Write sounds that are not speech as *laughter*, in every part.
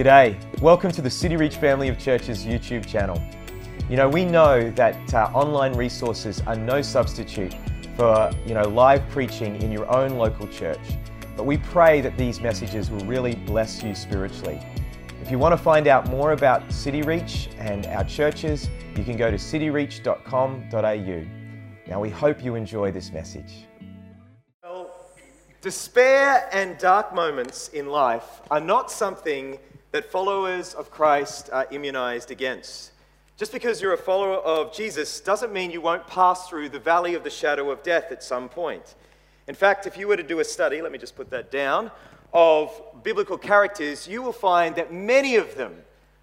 G'day. Welcome to the City Reach Family of Churches YouTube channel. You know, we know that uh, online resources are no substitute for, you know, live preaching in your own local church. But we pray that these messages will really bless you spiritually. If you want to find out more about City Reach and our churches, you can go to cityreach.com.au. Now, we hope you enjoy this message. Well, despair and dark moments in life are not something that followers of Christ are immunized against. Just because you're a follower of Jesus doesn't mean you won't pass through the valley of the shadow of death at some point. In fact, if you were to do a study, let me just put that down, of biblical characters, you will find that many of them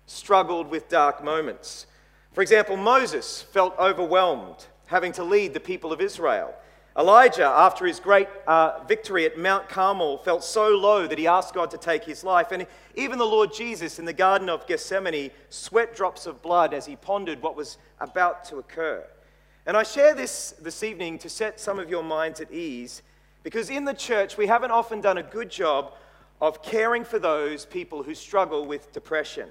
struggled with dark moments. For example, Moses felt overwhelmed having to lead the people of Israel. Elijah, after his great uh, victory at Mount Carmel, felt so low that he asked God to take his life. And even the Lord Jesus in the Garden of Gethsemane sweat drops of blood as he pondered what was about to occur. And I share this this evening to set some of your minds at ease because in the church we haven't often done a good job of caring for those people who struggle with depression.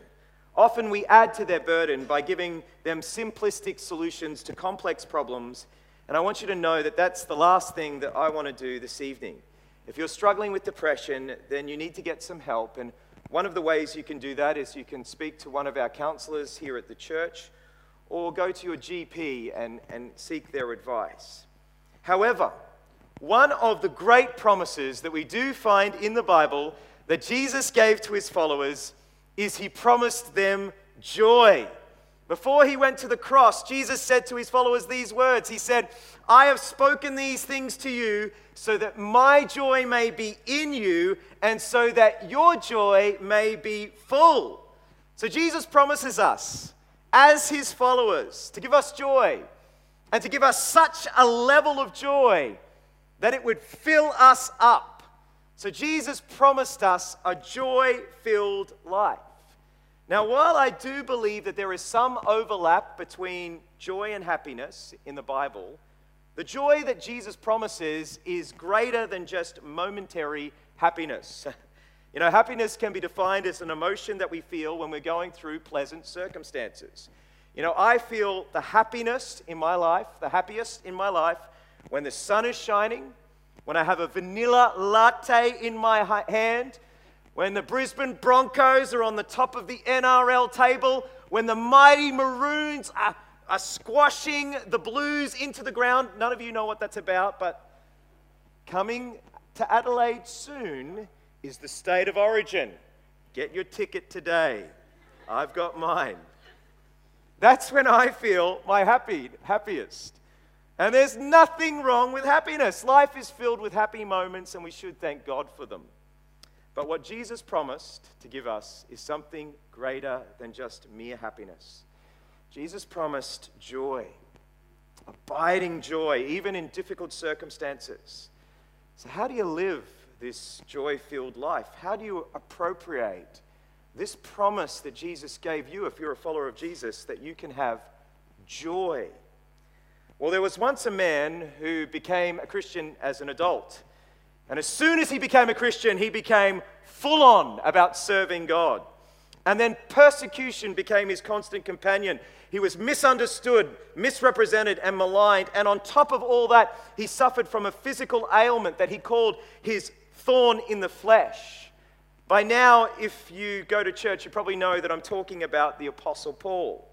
Often we add to their burden by giving them simplistic solutions to complex problems and I want you to know that that's the last thing that I want to do this evening. If you're struggling with depression, then you need to get some help. And one of the ways you can do that is you can speak to one of our counselors here at the church or go to your GP and, and seek their advice. However, one of the great promises that we do find in the Bible that Jesus gave to his followers is he promised them joy. Before he went to the cross, Jesus said to his followers these words He said, I have spoken these things to you so that my joy may be in you and so that your joy may be full. So Jesus promises us, as his followers, to give us joy and to give us such a level of joy that it would fill us up. So Jesus promised us a joy filled life. Now, while I do believe that there is some overlap between joy and happiness in the Bible, the joy that Jesus promises is greater than just momentary happiness. *laughs* You know, happiness can be defined as an emotion that we feel when we're going through pleasant circumstances. You know, I feel the happiness in my life, the happiest in my life, when the sun is shining, when I have a vanilla latte in my hand, when the Brisbane Broncos are on the top of the NRL table, when the mighty Maroons are, are squashing the Blues into the ground. None of you know what that's about, but coming to Adelaide soon is the state of origin. Get your ticket today. I've got mine. That's when I feel my happy, happiest. And there's nothing wrong with happiness. Life is filled with happy moments, and we should thank God for them. But what Jesus promised to give us is something greater than just mere happiness. Jesus promised joy, abiding joy, even in difficult circumstances. So, how do you live this joy filled life? How do you appropriate this promise that Jesus gave you, if you're a follower of Jesus, that you can have joy? Well, there was once a man who became a Christian as an adult. And as soon as he became a Christian, he became full on about serving God. And then persecution became his constant companion. He was misunderstood, misrepresented, and maligned. And on top of all that, he suffered from a physical ailment that he called his thorn in the flesh. By now, if you go to church, you probably know that I'm talking about the Apostle Paul.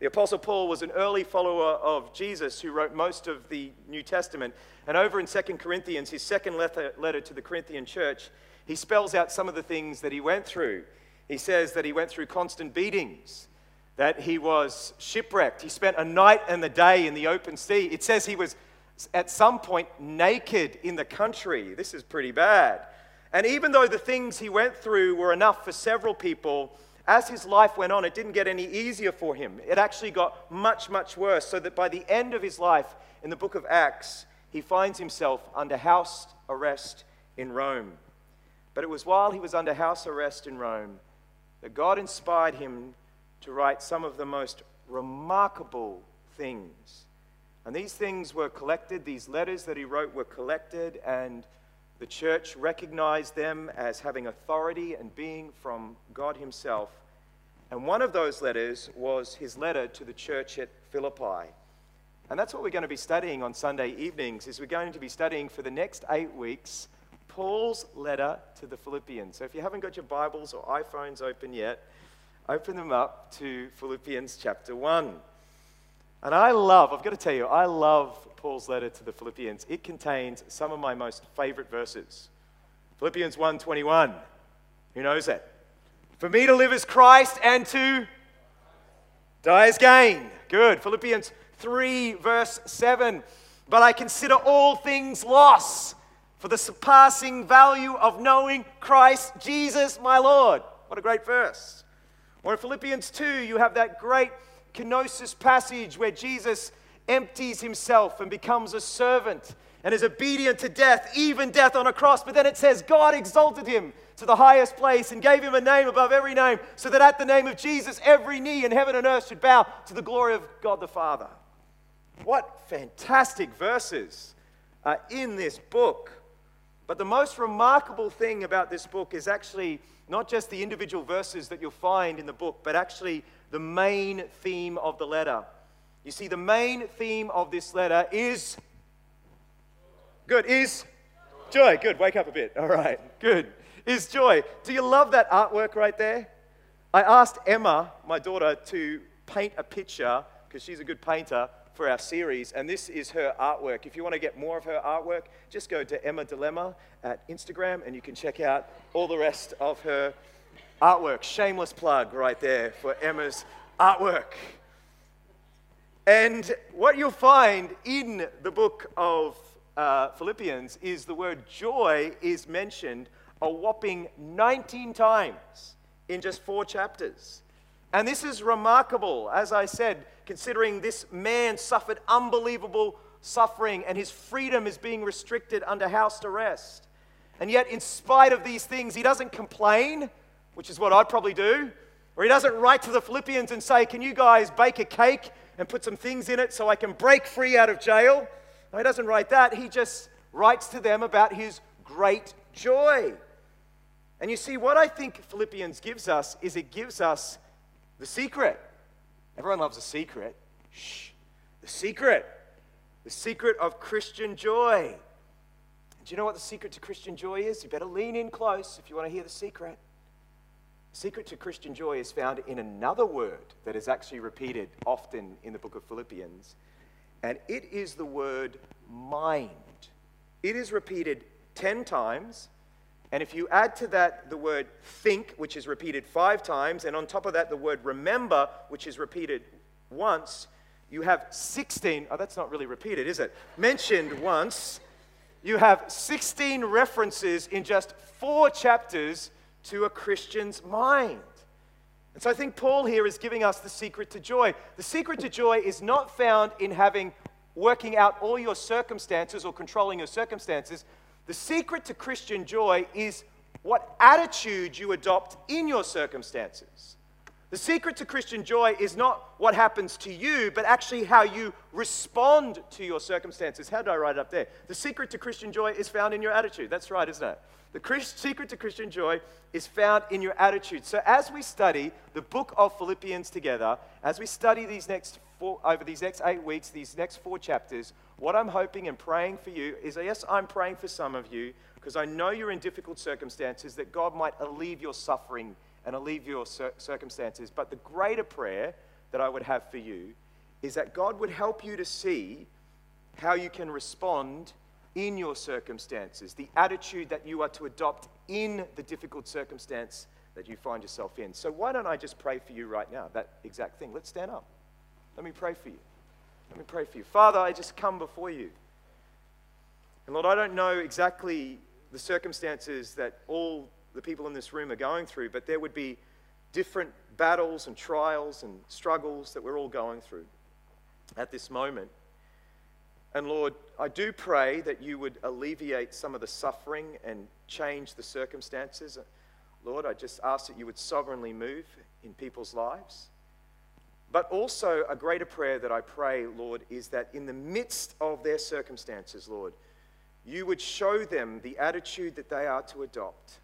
The Apostle Paul was an early follower of Jesus who wrote most of the New Testament. And over in 2 Corinthians, his second letter, letter to the Corinthian church, he spells out some of the things that he went through. He says that he went through constant beatings, that he was shipwrecked. He spent a night and a day in the open sea. It says he was at some point naked in the country. This is pretty bad. And even though the things he went through were enough for several people, as his life went on, it didn't get any easier for him. It actually got much, much worse, so that by the end of his life, in the book of Acts, he finds himself under house arrest in Rome. But it was while he was under house arrest in Rome that God inspired him to write some of the most remarkable things. And these things were collected, these letters that he wrote were collected and The church recognized them as having authority and being from God Himself. And one of those letters was his letter to the church at Philippi. And that's what we're going to be studying on Sunday evenings is we're going to be studying for the next 8 weeks Paul's letter to the Philippians. So if you haven't got your Bibles or iPhones open yet, open them up to Philippians chapter 1. And I love, I've got to tell you, I love Paul's letter to the Philippians. It contains some of my most favorite verses. Philippians 1:21. Who knows that? For me to live is Christ and to die is gain. Good. Philippians 3, verse 7. But I consider all things loss for the surpassing value of knowing Christ Jesus my Lord. What a great verse. Or in Philippians 2, you have that great kenosis passage where Jesus empties himself and becomes a servant and is obedient to death, even death on a cross. But then it says, God exalted him to the highest place and gave him a name above every name, so that at the name of Jesus, every knee in heaven and earth should bow to the glory of God the Father. What fantastic verses are in this book. But the most remarkable thing about this book is actually not just the individual verses that you'll find in the book, but actually the main theme of the letter. You see, the main theme of this letter is good, is joy. Good, wake up a bit. All right, good is joy. Do you love that artwork right there? I asked Emma, my daughter, to paint a picture because she's a good painter for our series, and this is her artwork. If you want to get more of her artwork, just go to Emma Dilemma at Instagram and you can check out all the rest of her artwork. Shameless plug right there for Emma's artwork. And what you'll find in the book of uh, Philippians is the word joy is mentioned a whopping 19 times in just four chapters. And this is remarkable, as I said, considering this man suffered unbelievable suffering and his freedom is being restricted under house arrest. And yet, in spite of these things, he doesn't complain, which is what I'd probably do. Or he doesn't write to the Philippians and say, Can you guys bake a cake and put some things in it so I can break free out of jail? He doesn't write that. He just writes to them about his great joy. And you see, what I think Philippians gives us is it gives us the secret. Everyone loves a secret. Shh. The secret. The secret of Christian joy. Do you know what the secret to Christian joy is? You better lean in close if you want to hear the secret. The secret to Christian joy is found in another word that is actually repeated often in the book of Philippians, and it is the word mind. It is repeated 10 times and if you add to that the word think, which is repeated five times, and on top of that the word remember, which is repeated once, you have 16. Oh, that's not really repeated, is it? Mentioned once. You have 16 references in just four chapters to a Christian's mind. And so I think Paul here is giving us the secret to joy. The secret to joy is not found in having working out all your circumstances or controlling your circumstances, the secret to Christian joy is what attitude you adopt in your circumstances. The secret to Christian joy is not what happens to you, but actually how you respond to your circumstances. How did I write it up there? The secret to Christian joy is found in your attitude. That's right, isn't it? The Christ, secret to Christian joy is found in your attitude. So, as we study the book of Philippians together, as we study these next four, over these next eight weeks, these next four chapters, what I'm hoping and praying for you is uh, yes, I'm praying for some of you because I know you're in difficult circumstances, that God might alleviate your suffering and alleviate your cir- circumstances. But the greater prayer that I would have for you is that God would help you to see how you can respond in your circumstances, the attitude that you are to adopt in the difficult circumstance that you find yourself in. So, why don't I just pray for you right now, that exact thing? Let's stand up. Let me pray for you. Let me pray for you. Father, I just come before you. And Lord, I don't know exactly the circumstances that all the people in this room are going through, but there would be different battles and trials and struggles that we're all going through at this moment. And Lord, I do pray that you would alleviate some of the suffering and change the circumstances. Lord, I just ask that you would sovereignly move in people's lives. But also, a greater prayer that I pray, Lord, is that in the midst of their circumstances, Lord, you would show them the attitude that they are to adopt,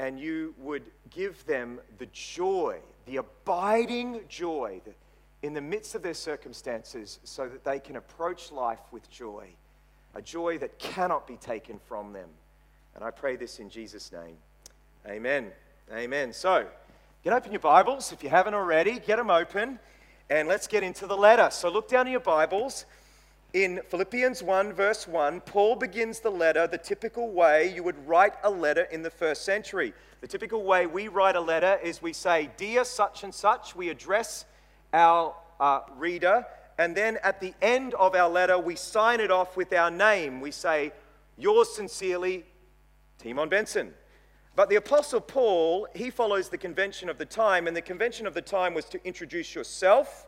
and you would give them the joy, the abiding joy in the midst of their circumstances so that they can approach life with joy, a joy that cannot be taken from them. And I pray this in Jesus' name. Amen. Amen. So, get open your Bibles if you haven't already, get them open, and let's get into the letter. So, look down in your Bibles in Philippians 1, verse 1, Paul begins the letter the typical way you would write a letter in the first century. The typical way we write a letter is we say, Dear such and such, we address our uh, reader, and then at the end of our letter, we sign it off with our name. We say, Yours sincerely, Timon Benson. But the Apostle Paul, he follows the convention of the time, and the convention of the time was to introduce yourself,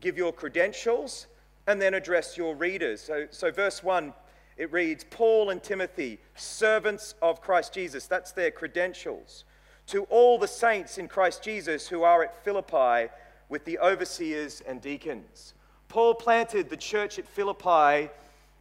give your credentials, and then address your readers. So, so verse 1, it reads Paul and Timothy, servants of Christ Jesus. That's their credentials. To all the saints in Christ Jesus who are at Philippi with the overseers and deacons. Paul planted the church at Philippi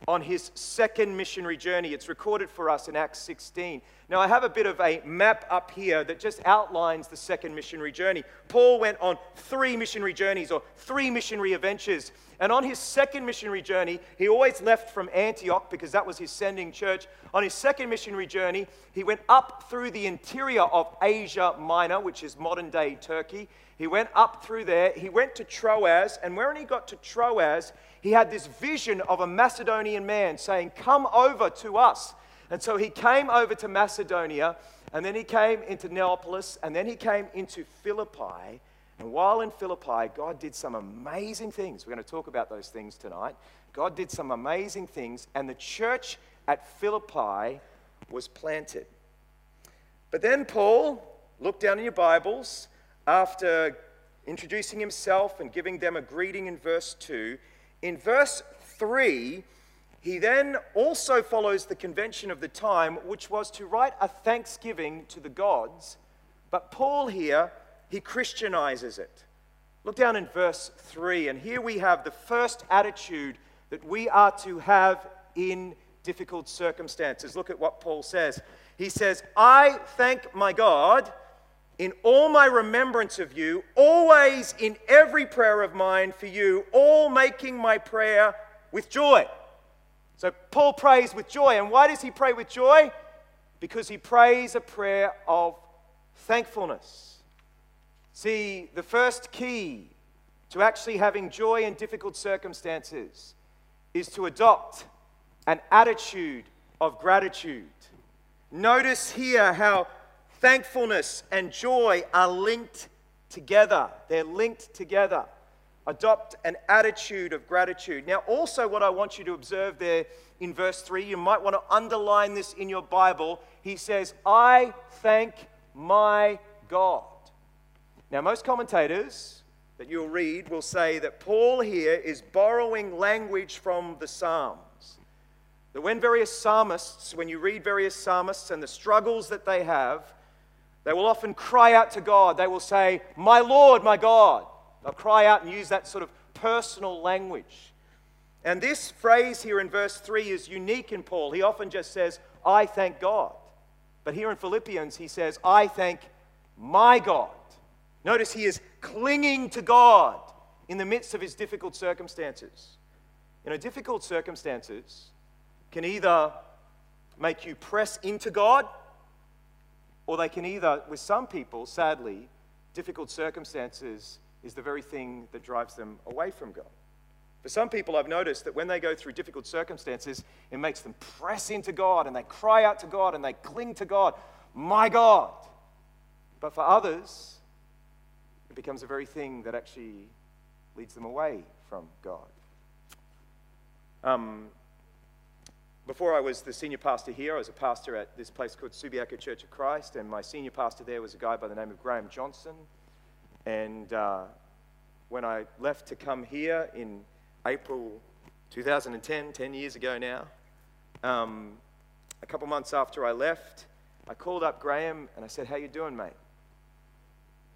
on his second missionary journey. It's recorded for us in Acts 16. Now, I have a bit of a map up here that just outlines the second missionary journey. Paul went on three missionary journeys or three missionary adventures. And on his second missionary journey, he always left from Antioch because that was his sending church. On his second missionary journey, he went up through the interior of Asia Minor, which is modern day Turkey. He went up through there. He went to Troas. And when he got to Troas, he had this vision of a Macedonian man saying, Come over to us. And so he came over to Macedonia, and then he came into Neapolis, and then he came into Philippi. And while in Philippi, God did some amazing things. We're going to talk about those things tonight. God did some amazing things, and the church at Philippi was planted. But then Paul, look down in your Bibles, after introducing himself and giving them a greeting in verse 2, in verse 3, he then also follows the convention of the time, which was to write a thanksgiving to the gods. But Paul here, he Christianizes it. Look down in verse 3, and here we have the first attitude that we are to have in difficult circumstances. Look at what Paul says. He says, I thank my God in all my remembrance of you, always in every prayer of mine for you, all making my prayer with joy. So Paul prays with joy. And why does he pray with joy? Because he prays a prayer of thankfulness. See, the first key to actually having joy in difficult circumstances is to adopt an attitude of gratitude. Notice here how Thankfulness and joy are linked together. They're linked together. Adopt an attitude of gratitude. Now, also, what I want you to observe there in verse 3, you might want to underline this in your Bible. He says, I thank my God. Now, most commentators that you'll read will say that Paul here is borrowing language from the Psalms. That when various psalmists, when you read various psalmists and the struggles that they have, they will often cry out to God. They will say, My Lord, my God. They'll cry out and use that sort of personal language. And this phrase here in verse 3 is unique in Paul. He often just says, I thank God. But here in Philippians, he says, I thank my God. Notice he is clinging to God in the midst of his difficult circumstances. You know, difficult circumstances can either make you press into God or they can either, with some people, sadly, difficult circumstances is the very thing that drives them away from God. For some people, I've noticed that when they go through difficult circumstances, it makes them press into God and they cry out to God and they cling to God, my God. But for others, it becomes the very thing that actually leads them away from God. Um, before I was the senior pastor here, I was a pastor at this place called Subiaco Church of Christ, and my senior pastor there was a guy by the name of Graham Johnson. And uh, when I left to come here in April 2010, 10 years ago now, um, a couple months after I left, I called up Graham and I said, "How you doing, mate?"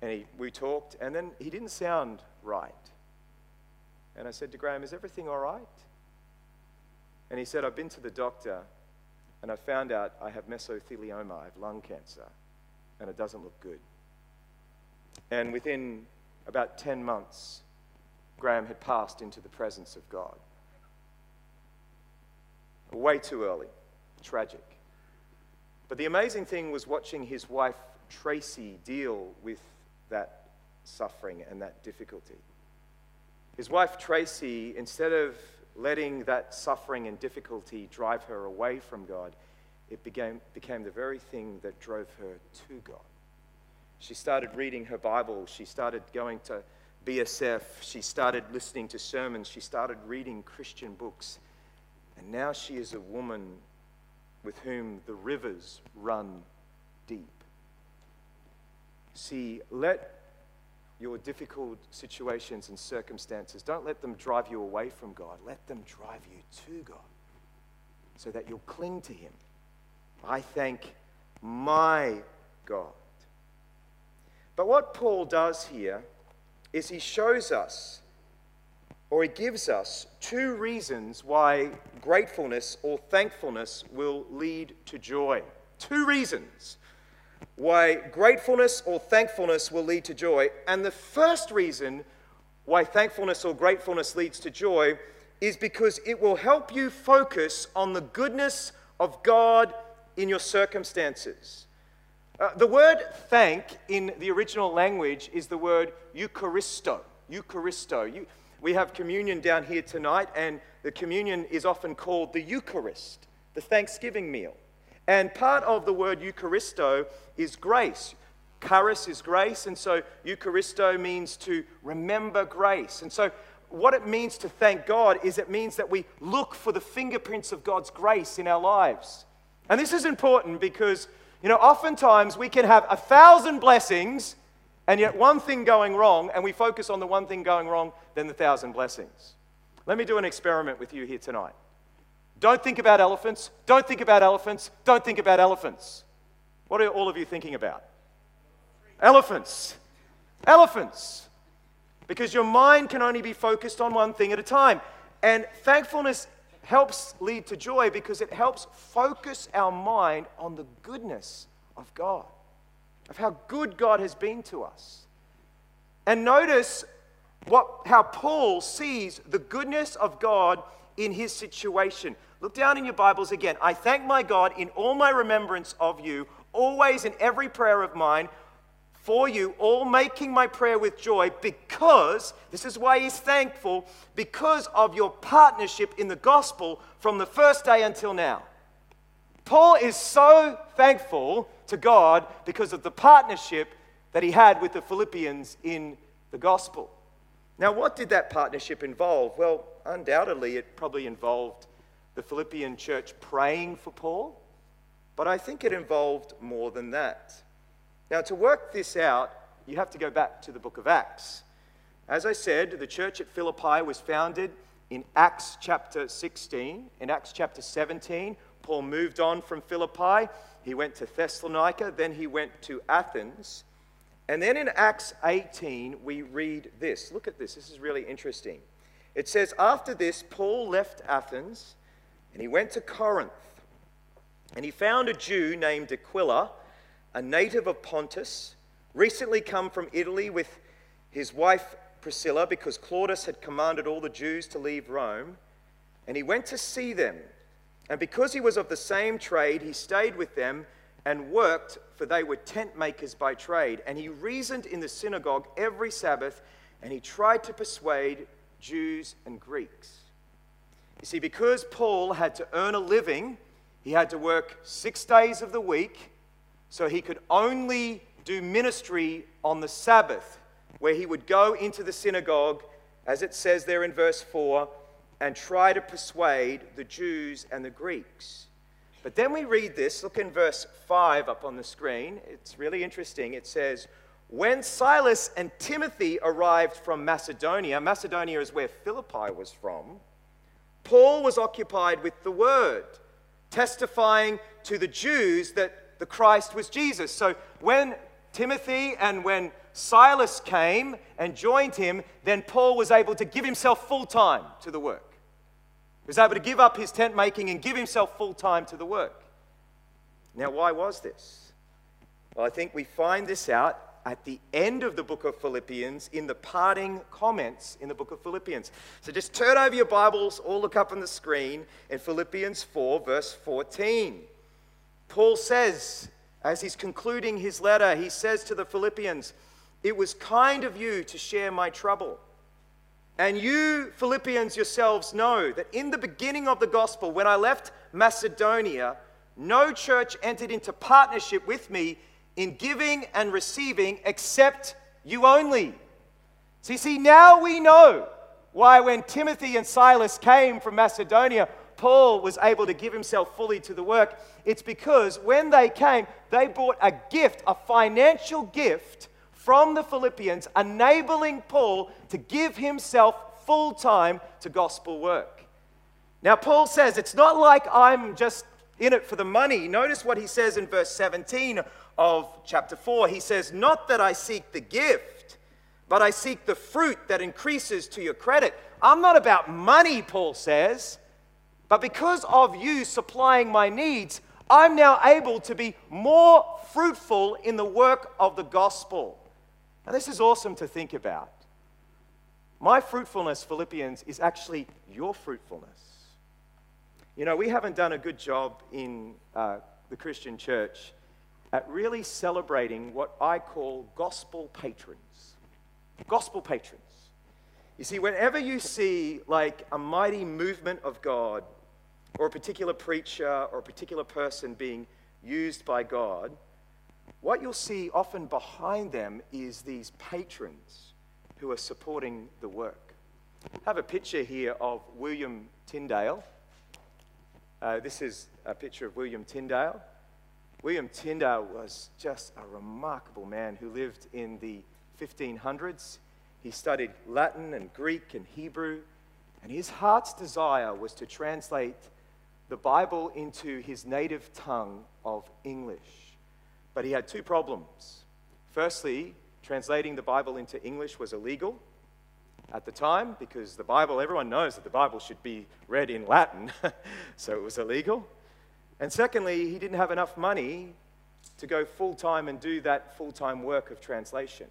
And he, we talked, and then he didn't sound right. And I said to Graham, "Is everything all right?" And he said, I've been to the doctor and I found out I have mesothelioma, I have lung cancer, and it doesn't look good. And within about 10 months, Graham had passed into the presence of God. Way too early. Tragic. But the amazing thing was watching his wife, Tracy, deal with that suffering and that difficulty. His wife, Tracy, instead of letting that suffering and difficulty drive her away from God, it became, became the very thing that drove her to God. She started reading her Bible. She started going to BSF. She started listening to sermons. She started reading Christian books. And now she is a woman with whom the rivers run deep. See, let your difficult situations and circumstances, don't let them drive you away from God. Let them drive you to God so that you'll cling to Him. I thank my God. But what Paul does here is he shows us, or he gives us, two reasons why gratefulness or thankfulness will lead to joy. Two reasons why gratefulness or thankfulness will lead to joy. And the first reason why thankfulness or gratefulness leads to joy is because it will help you focus on the goodness of God in your circumstances. Uh, the word thank in the original language is the word Eucharisto. Eucharisto. You, we have communion down here tonight, and the communion is often called the Eucharist, the Thanksgiving meal. And part of the word Eucharisto is grace. Charis is grace, and so Eucharisto means to remember grace. And so, what it means to thank God is it means that we look for the fingerprints of God's grace in our lives. And this is important because you know, oftentimes we can have a thousand blessings and yet one thing going wrong, and we focus on the one thing going wrong, then the thousand blessings. Let me do an experiment with you here tonight. Don't think about elephants. Don't think about elephants. Don't think about elephants. What are all of you thinking about? Elephants. Elephants. Because your mind can only be focused on one thing at a time. And thankfulness helps lead to joy because it helps focus our mind on the goodness of God, of how good God has been to us. And notice what, how Paul sees the goodness of God in his situation. Look down in your Bibles again. I thank my God in all my remembrance of you, always in every prayer of mine for you, all making my prayer with joy because, this is why he's thankful, because of your partnership in the gospel from the first day until now. Paul is so thankful to God because of the partnership that he had with the Philippians in the gospel. Now, what did that partnership involve? Well, undoubtedly, it probably involved the Philippian church praying for Paul, but I think it involved more than that. Now, to work this out, you have to go back to the book of Acts. As I said, the church at Philippi was founded in Acts chapter 16. In Acts chapter 17, Paul moved on from Philippi. He went to Thessalonica, then he went to Athens. And then in Acts 18, we read this. Look at this, this is really interesting. It says, After this, Paul left Athens and he went to Corinth. And he found a Jew named Aquila a native of Pontus, recently come from Italy with his wife Priscilla because Claudius had commanded all the Jews to leave Rome. And he went to see them. And because he was of the same trade, he stayed with them and worked, for they were tent makers by trade. And he reasoned in the synagogue every Sabbath, and he tried to persuade Jews and Greeks. You see, because Paul had to earn a living, he had to work six days of the week so he could only do ministry on the Sabbath, where he would go into the synagogue, as it says there in verse 4, and try to persuade the Jews and the Greeks. But then we read this, look in verse 5 up on the screen. It's really interesting. It says, When Silas and Timothy arrived from Macedonia, Macedonia is where Philippi was from, Paul was occupied with the word, testifying to the Jews that the Christ was Jesus. So when Timothy and when Silas came and joined him, then Paul was able to give himself full time to the work. He was able to give up his tent making and give himself full time to the work. Now, why was this? Well, I think we find this out at the end of the book of Philippians in the parting comments in the book of Philippians. So just turn over your Bibles, or look up on the screen in Philippians 4, verse 14. Paul says, as he's concluding his letter, he says to the Philippians, It was kind of you to share my trouble. And you, Philippians, yourselves know that in the beginning of the gospel, when I left Macedonia, no church entered into partnership with me in giving and receiving except you only. So you see, now we know why when Timothy and Silas came from Macedonia, Paul was able to give himself fully to the work. It's because when they came, they brought a gift, a financial gift from the Philippians, enabling Paul to give himself full time to gospel work. Now, Paul says it's not like I'm just in it for the money. Notice what he says in verse 17 of chapter 4. He says, Not that I seek the gift, but I seek the fruit that increases to your credit. I'm not about money, Paul says, but because of you supplying my needs, I'm now able to be more fruitful in the work of the gospel. And this is awesome to think about. My fruitfulness, Philippians, is actually your fruitfulness. You know, we haven't done a good job in uh, the Christian church at really celebrating what I call gospel patrons. Gospel patrons. You see, whenever you see like a mighty movement of God, or a particular preacher or a particular person being used by God, what you'll see often behind them is these patrons who are supporting the work. I have a picture here of William Tyndale. Uh, this is a picture of William Tyndale. William Tyndale was just a remarkable man who lived in the 1500s. He studied Latin and Greek and Hebrew, and his heart's desire was to translate the Bible into his native tongue of English. But he had two problems. Firstly, translating the Bible into English was illegal at the time because the Bible, everyone knows that the Bible should be read in Latin, *laughs* so it was illegal. And secondly, he didn't have enough money to go full time and do that full time work of translation.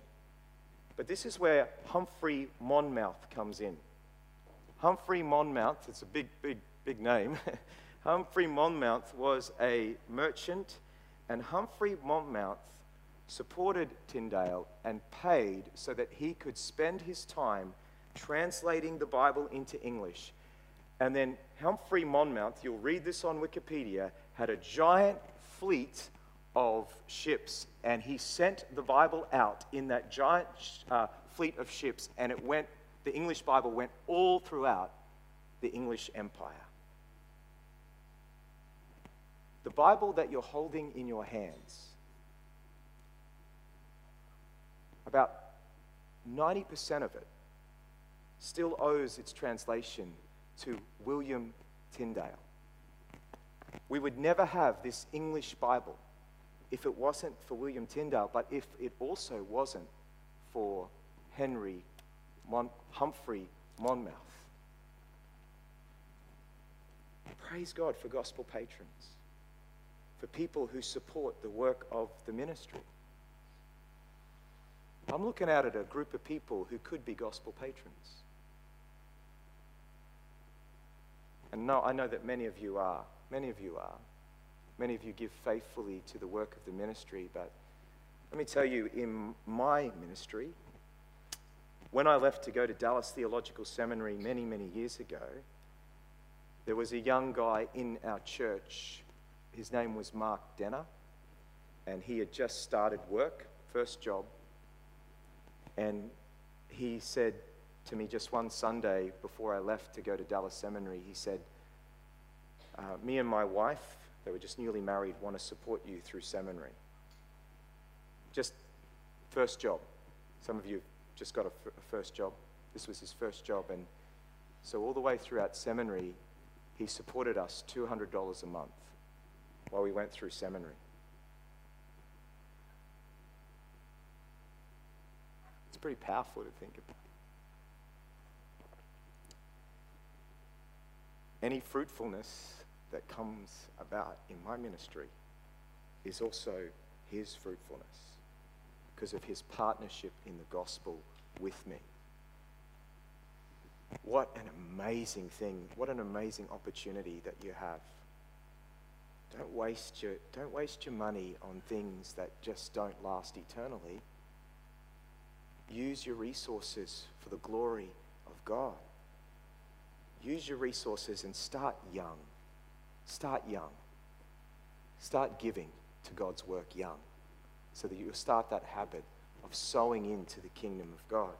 But this is where Humphrey Monmouth comes in. Humphrey Monmouth, it's a big, big, big name. *laughs* Humphrey Monmouth was a merchant, and Humphrey Monmouth supported Tyndale and paid so that he could spend his time translating the Bible into English. And then Humphrey Monmouth, you'll read this on Wikipedia, had a giant fleet of ships, and he sent the Bible out in that giant uh, fleet of ships, and it went, the English Bible went all throughout the English Empire. The Bible that you're holding in your hands, about 90% of it still owes its translation to William Tyndale. We would never have this English Bible if it wasn't for William Tyndale, but if it also wasn't for Henry Mon- Humphrey Monmouth. Praise God for gospel patrons, for people who support the work of the ministry. I'm looking out at a group of people who could be gospel patrons. And no, I know that many of you are. Many of you are. Many of you give faithfully to the work of the ministry. But let me tell you, in my ministry, when I left to go to Dallas Theological Seminary many, many years ago, there was a young guy in our church. His name was Mark Denner, and he had just started work, first job. And he said, to me just one Sunday before I left to go to Dallas Seminary. He said, uh, Me and my wife, they were just newly married, want to support you through seminary. Just first job. Some of you just got a, f- a first job. This was his first job. And so, all the way throughout seminary, he supported us $200 a month while we went through seminary. It's pretty powerful to think about. any fruitfulness that comes about in my ministry is also his fruitfulness because of his partnership in the gospel with me. What an amazing thing. What an amazing opportunity that you have. Don't waste your, don't waste your money on things that just don't last eternally. Use your resources for the glory of God. Use your resources and start young. Start young. Start giving to God's work young so that you'll start that habit of sowing into the kingdom of God.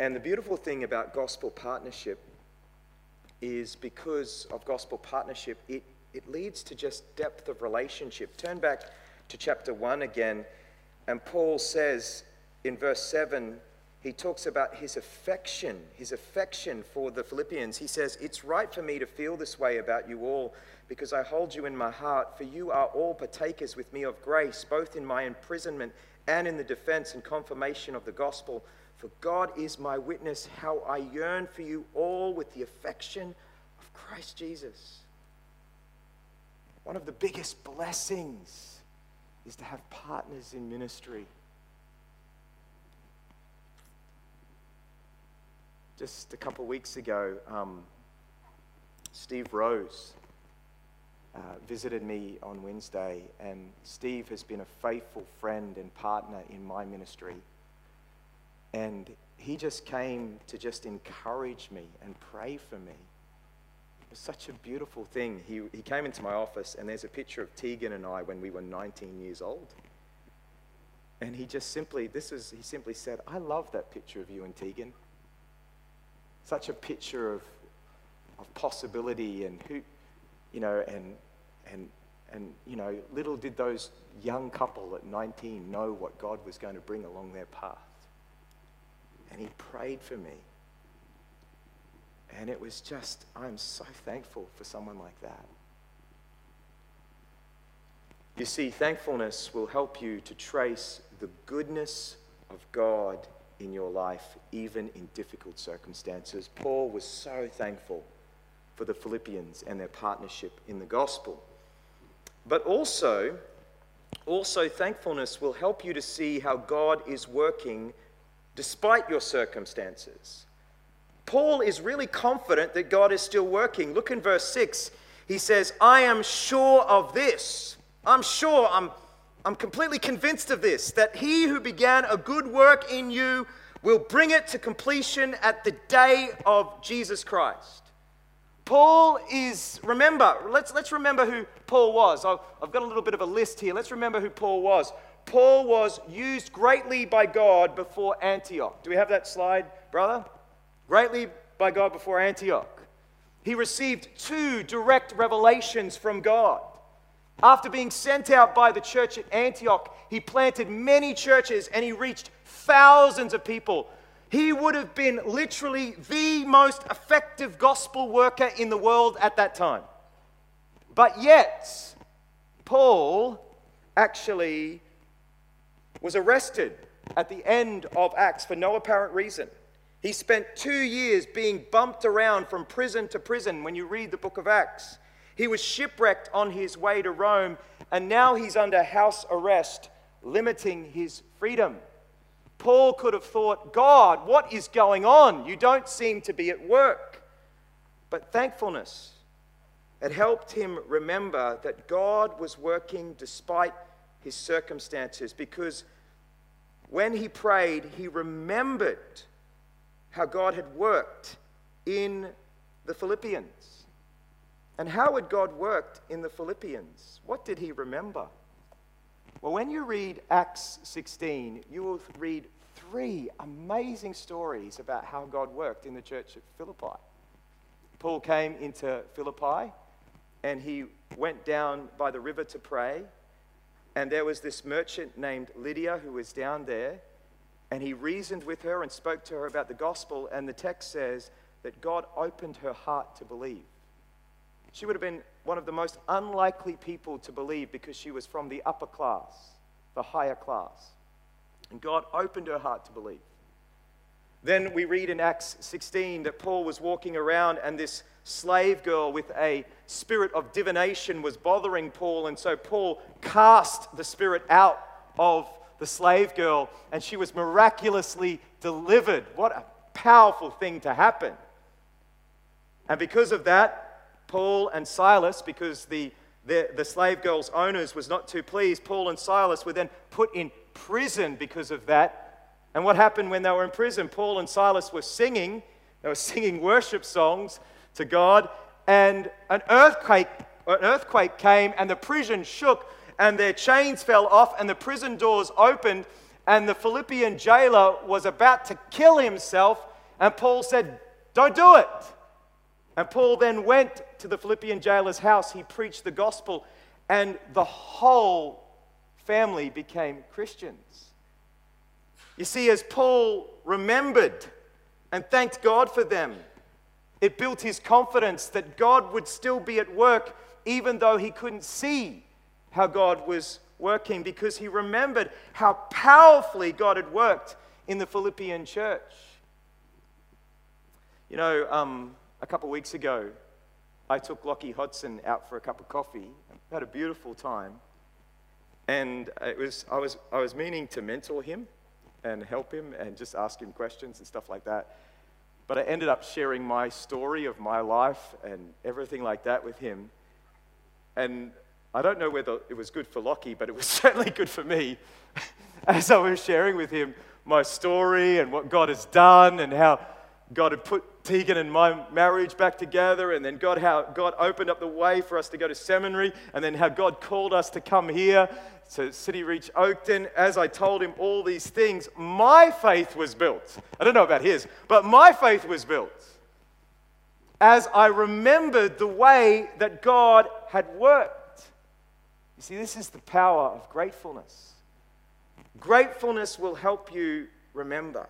And the beautiful thing about gospel partnership is because of gospel partnership, it, it leads to just depth of relationship. Turn back to chapter 1 again, and Paul says in verse 7, he talks about his affection, his affection for the Philippians. He says, It's right for me to feel this way about you all because I hold you in my heart, for you are all partakers with me of grace, both in my imprisonment and in the defense and confirmation of the gospel. For God is my witness, how I yearn for you all with the affection of Christ Jesus. One of the biggest blessings is to have partners in ministry. Just a couple of weeks ago, um, Steve Rose uh, visited me on Wednesday, and Steve has been a faithful friend and partner in my ministry. And he just came to just encourage me and pray for me. Was such a beautiful thing. He, he came into my office, and there's a picture of Tegan and I when we were 19 years old. And he just simply, this is, he simply said, I love that picture of you and Tegan. Such a picture of, of possibility and who, you know, and, and, and, you know, little did those young couple at 19 know what God was going to bring along their path. And he prayed for me. And it was just, I'm so thankful for someone like that. You see, thankfulness will help you to trace the goodness of God in your life, even in difficult circumstances. Paul was so thankful for the Philippians and their partnership in the gospel. But also, also thankfulness will help you to see how God is working despite your circumstances. Paul is really confident that God is still working. Look in verse 6. He says, I am sure of this. I'm sure, I'm, I'm completely convinced of this, that he who began a good work in you will bring it to completion at the day of Jesus Christ. Paul is, remember, let's, let's remember who Paul was. I've, I've got a little bit of a list here. Let's remember who Paul was. Paul was used greatly by God before Antioch. Do we have that slide, brother? Greatly by God before Antioch. He received two direct revelations from God. After being sent out by the church at Antioch, he planted many churches and he reached thousands of people he would have been literally the most effective gospel worker in the world at that time. But yet, Paul actually was arrested at the end of Acts for no apparent reason. He spent two years being bumped around from prison to prison when you read the book of Acts. He was shipwrecked on his way to Rome, and now he's under house arrest, limiting his freedom. Paul could have thought, God, what is going on? You don't seem to be at work. But thankfulness, it helped him remember that God was working despite his circumstances because when he prayed, he remembered how God had worked in the Philippians. And how had God worked in the Philippians? What did he remember? Well, when you read Acts 16, you will read three amazing stories about how God worked in the church at Philippi. Paul came into Philippi and he went down by the river to pray. And there was this merchant named Lydia who was down there. And he reasoned with her and spoke to her about the gospel. And the text says that God opened her heart to believe. She would have been one of the most unlikely people to believe because she was from the upper class, the higher class. And God opened her heart to believe. Then we read in Acts 16 that Paul was walking around and this slave girl with a spirit of divination was bothering Paul, and so Paul cast the spirit out of the slave girl, and she was miraculously delivered. What a powerful thing to happen. And because of that, Paul and Silas, because the, the, the slave girl's owners was not too pleased, Paul and Silas were then put in prison because of that. And what happened when they were in prison? Paul and Silas were singing, they were *laughs* singing worship songs to God, and an earthquake, an earthquake came, and the prison shook, and their chains fell off, and the prison doors opened, and the Philippian jailer was about to kill himself, and Paul said, Don't do it. And Paul then went to the Philippian jailer's house. He preached the gospel, and the whole family became Christians. You see, as Paul remembered and thanked God for them, it built his confidence that God would still be at work even though he couldn't see how God was working because he remembered how powerfully God had worked in the Philippian church. You know, um, a couple of weeks ago, I took Lockie Hodson out for a cup of coffee. We had a beautiful time. And it was, I, was, I was meaning to mentor him and help him and just ask him questions and stuff like that. But I ended up sharing my story of my life and everything like that with him. And I don't know whether it was good for Lockie, but it was *laughs* certainly good for me *laughs* as I was sharing with him my story and what God has done and how God had put Tegan and my marriage back together, and then God, how God opened up the way for us to go to seminary, and then how God called us to come here to City Reach Oakton. As I told him all these things, my faith was built. I don't know about his, but my faith was built. As I remembered the way that God had worked. You see, this is the power of gratefulness. Gratefulness will help you remember.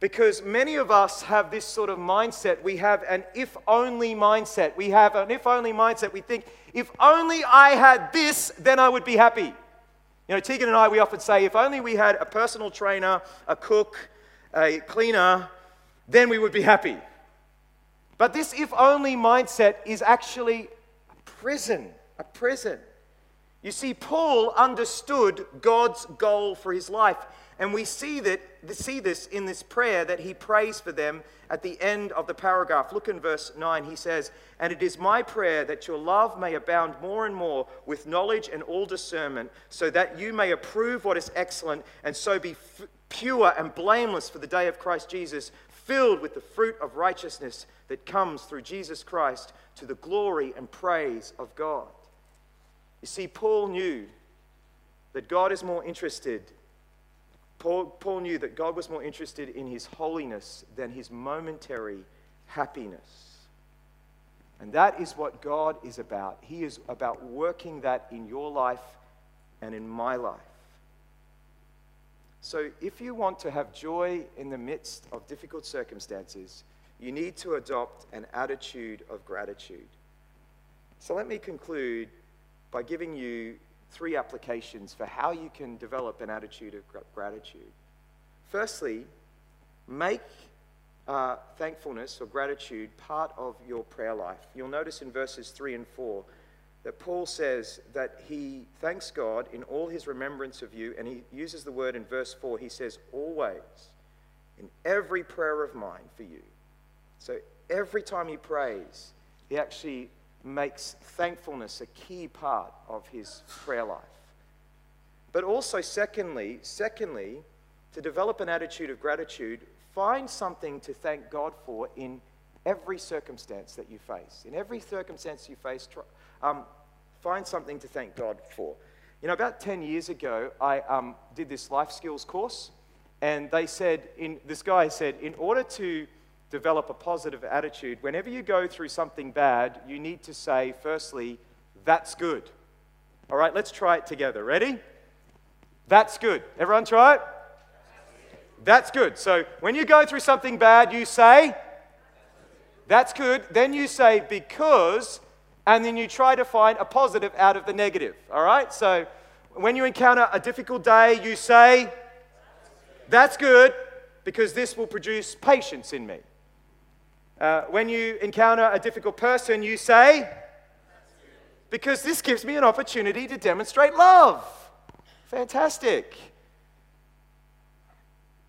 Because many of us have this sort of mindset. We have an if only mindset. We have an if only mindset. We think, if only I had this, then I would be happy. You know, Tegan and I, we often say, if only we had a personal trainer, a cook, a cleaner, then we would be happy. But this if only mindset is actually a prison, a prison. You see, Paul understood God's goal for his life. And we see, that, see this in this prayer that he prays for them at the end of the paragraph. Look in verse 9. He says, And it is my prayer that your love may abound more and more with knowledge and all discernment, so that you may approve what is excellent, and so be f- pure and blameless for the day of Christ Jesus, filled with the fruit of righteousness that comes through Jesus Christ to the glory and praise of God. You see, Paul knew that God is more interested Paul, Paul knew that God was more interested in his holiness than his momentary happiness. And that is what God is about. He is about working that in your life and in my life. So, if you want to have joy in the midst of difficult circumstances, you need to adopt an attitude of gratitude. So, let me conclude by giving you three applications for how you can develop an attitude of gratitude. Firstly, make uh, thankfulness or gratitude part of your prayer life. You'll notice in verses 3 and 4 that Paul says that he thanks God in all his remembrance of you, and he uses the word in verse 4. He says, always, in every prayer of mine for you. So every time he prays, he actually makes thankfulness a key part of his prayer life. But also, secondly, secondly, to develop an attitude of gratitude, find something to thank God for in every circumstance that you face. In every circumstance you face, um, find something to thank God for. You know, about 10 years ago, I um, did this life skills course, and they said, in, this guy said, in order to develop a positive attitude. Whenever you go through something bad, you need to say, firstly, that's good. All right, let's try it together. Ready? That's good. Everyone try it? That's good. So when you go through something bad, you say, that's good. Then you say, because, and then you try to find a positive out of the negative. All right? So when you encounter a difficult day, you say, that's good, because this will produce patience in me. Uh, when you encounter a difficult person, you say, because this gives me an opportunity to demonstrate love. Fantastic.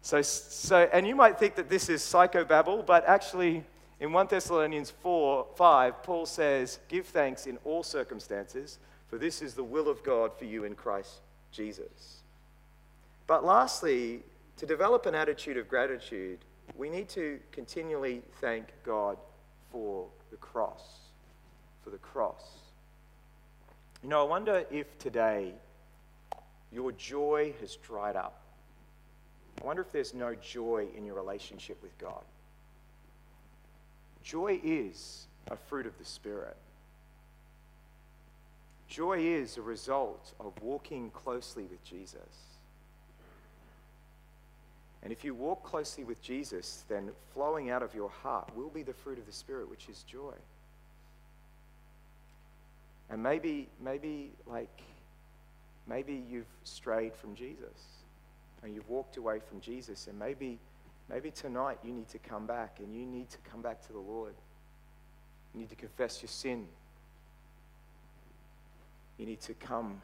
So, so, and you might think that this is psychobabble, but actually, in 1 Thessalonians 4 5, Paul says, Give thanks in all circumstances, for this is the will of God for you in Christ Jesus. But lastly, to develop an attitude of gratitude, we need to continually thank God for the cross. For the cross. You know, I wonder if today your joy has dried up. I wonder if there's no joy in your relationship with God. Joy is a fruit of the Spirit. Joy is a result of walking closely with Jesus. And if you walk closely with Jesus, then flowing out of your heart will be the fruit of the Spirit, which is joy. And maybe, maybe, like, maybe you've strayed from Jesus and you've walked away from Jesus, and maybe, maybe tonight you need to come back and you need to come back to the Lord. You need to confess your sin. You need to come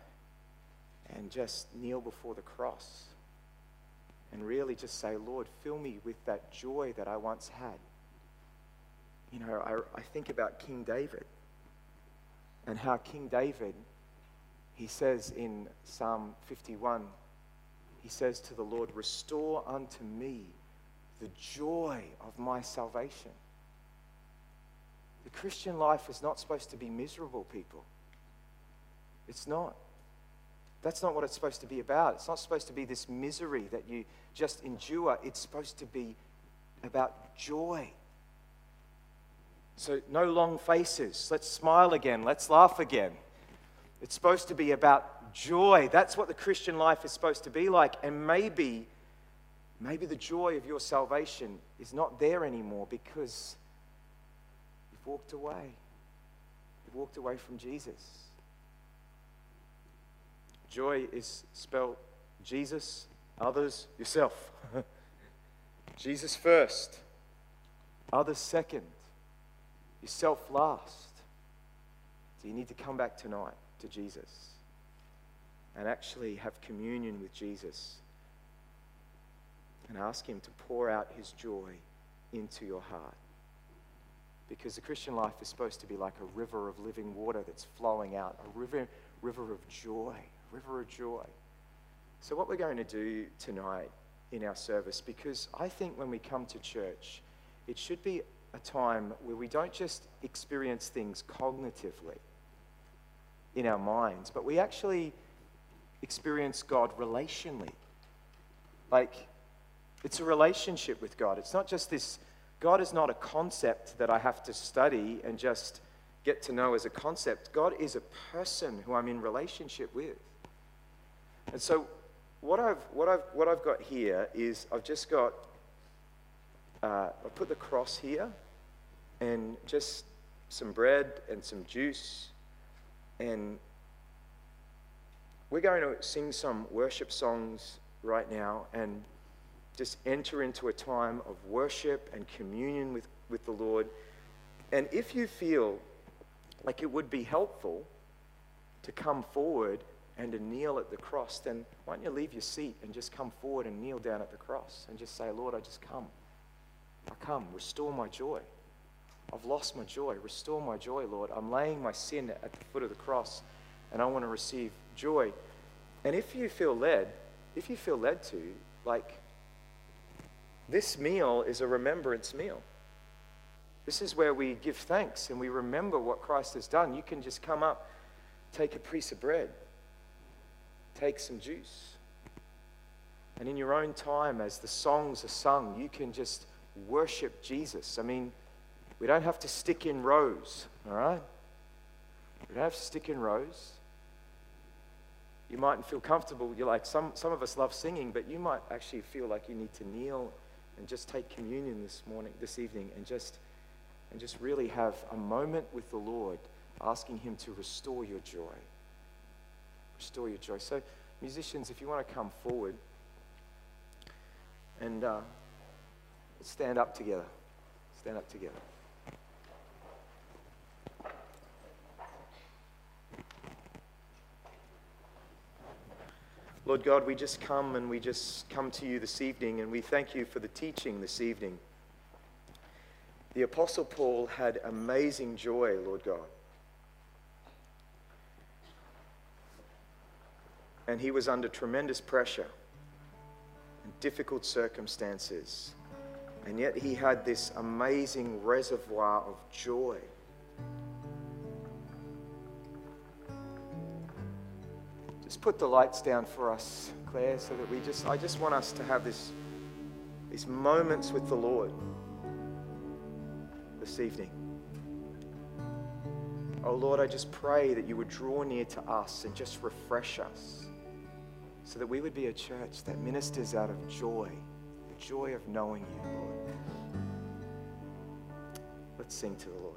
and just kneel before the cross and really just say, Lord, fill me with that joy that I once had. You know, I, I think about King David and how King David, he says in Psalm 51, he says to the Lord, Restore unto me the joy of my salvation. The Christian life is not supposed to be miserable, people. It's not. That's not what it's supposed to be about. It's not supposed to be this misery that you just endure. It's supposed to be about joy. So, no long faces. Let's smile again. Let's laugh again. It's supposed to be about joy. That's what the Christian life is supposed to be like. And maybe, maybe the joy of your salvation is not there anymore because you've walked away. You've walked away from Jesus. Joy is spelled Jesus, others, yourself. *laughs* Jesus first, others second, yourself last. So you need to come back tonight to Jesus and actually have communion with Jesus and ask Him to pour out His joy into your heart. Because the Christian life is supposed to be like a river of living water that's flowing out, a river, river of joy river of joy. So, what we're going to do tonight in our service, because I think when we come to church, it should be a time where we don't just experience things cognitively in our minds, but we actually experience God relationally. Like, it's a relationship with God. It's not just this, God is not a concept that I have to study and just get to know as a concept. God is a person who I'm in relationship with. And so what I've, what I've, what I've got here is I've just got, uh, I've put the cross here and just some bread and some juice. And we're going to sing some worship songs right now and just enter into a time of worship and communion with, with the Lord. And if you feel like it would be helpful to come forward and to kneel at the cross, then why don't you leave your seat and just come forward and kneel down at the cross and just say, Lord, I just come. I come. Restore my joy. I've lost my joy. Restore my joy, Lord. I'm laying my sin at the foot of the cross and I want to receive joy. And if you feel led, if you feel led to, like, this meal is a remembrance meal. This is where we give thanks and we remember what Christ has done. You can just come up, take a piece of bread take some juice. And in your own time, as the songs are sung, you can just worship Jesus. I mean, we don't have to stick in rows, all right? We don't have to stick in rows. You mightn't feel comfortable. You're like, some, some of us love singing, but you might actually feel like you need to kneel and just take communion this morning, this evening, and just, and just really have a moment with the Lord, asking Him to restore your joy restore your joy. So, musicians, if you want to come forward and uh, stand up together. Stand up together. Lord God, we just come and we just come to you this evening and we thank you for the teaching this evening. The Apostle Paul had amazing joy, Lord God. And he was under tremendous pressure and difficult circumstances. And yet he had this amazing reservoir of joy. Just put the lights down for us, Claire, so that we just, I just want us to have this, these moments with the Lord this evening. Oh Lord, I just pray that you would draw near to us and just refresh us so that we would be a church that ministers out of joy, the joy of knowing you, Lord. Let's sing to the Lord.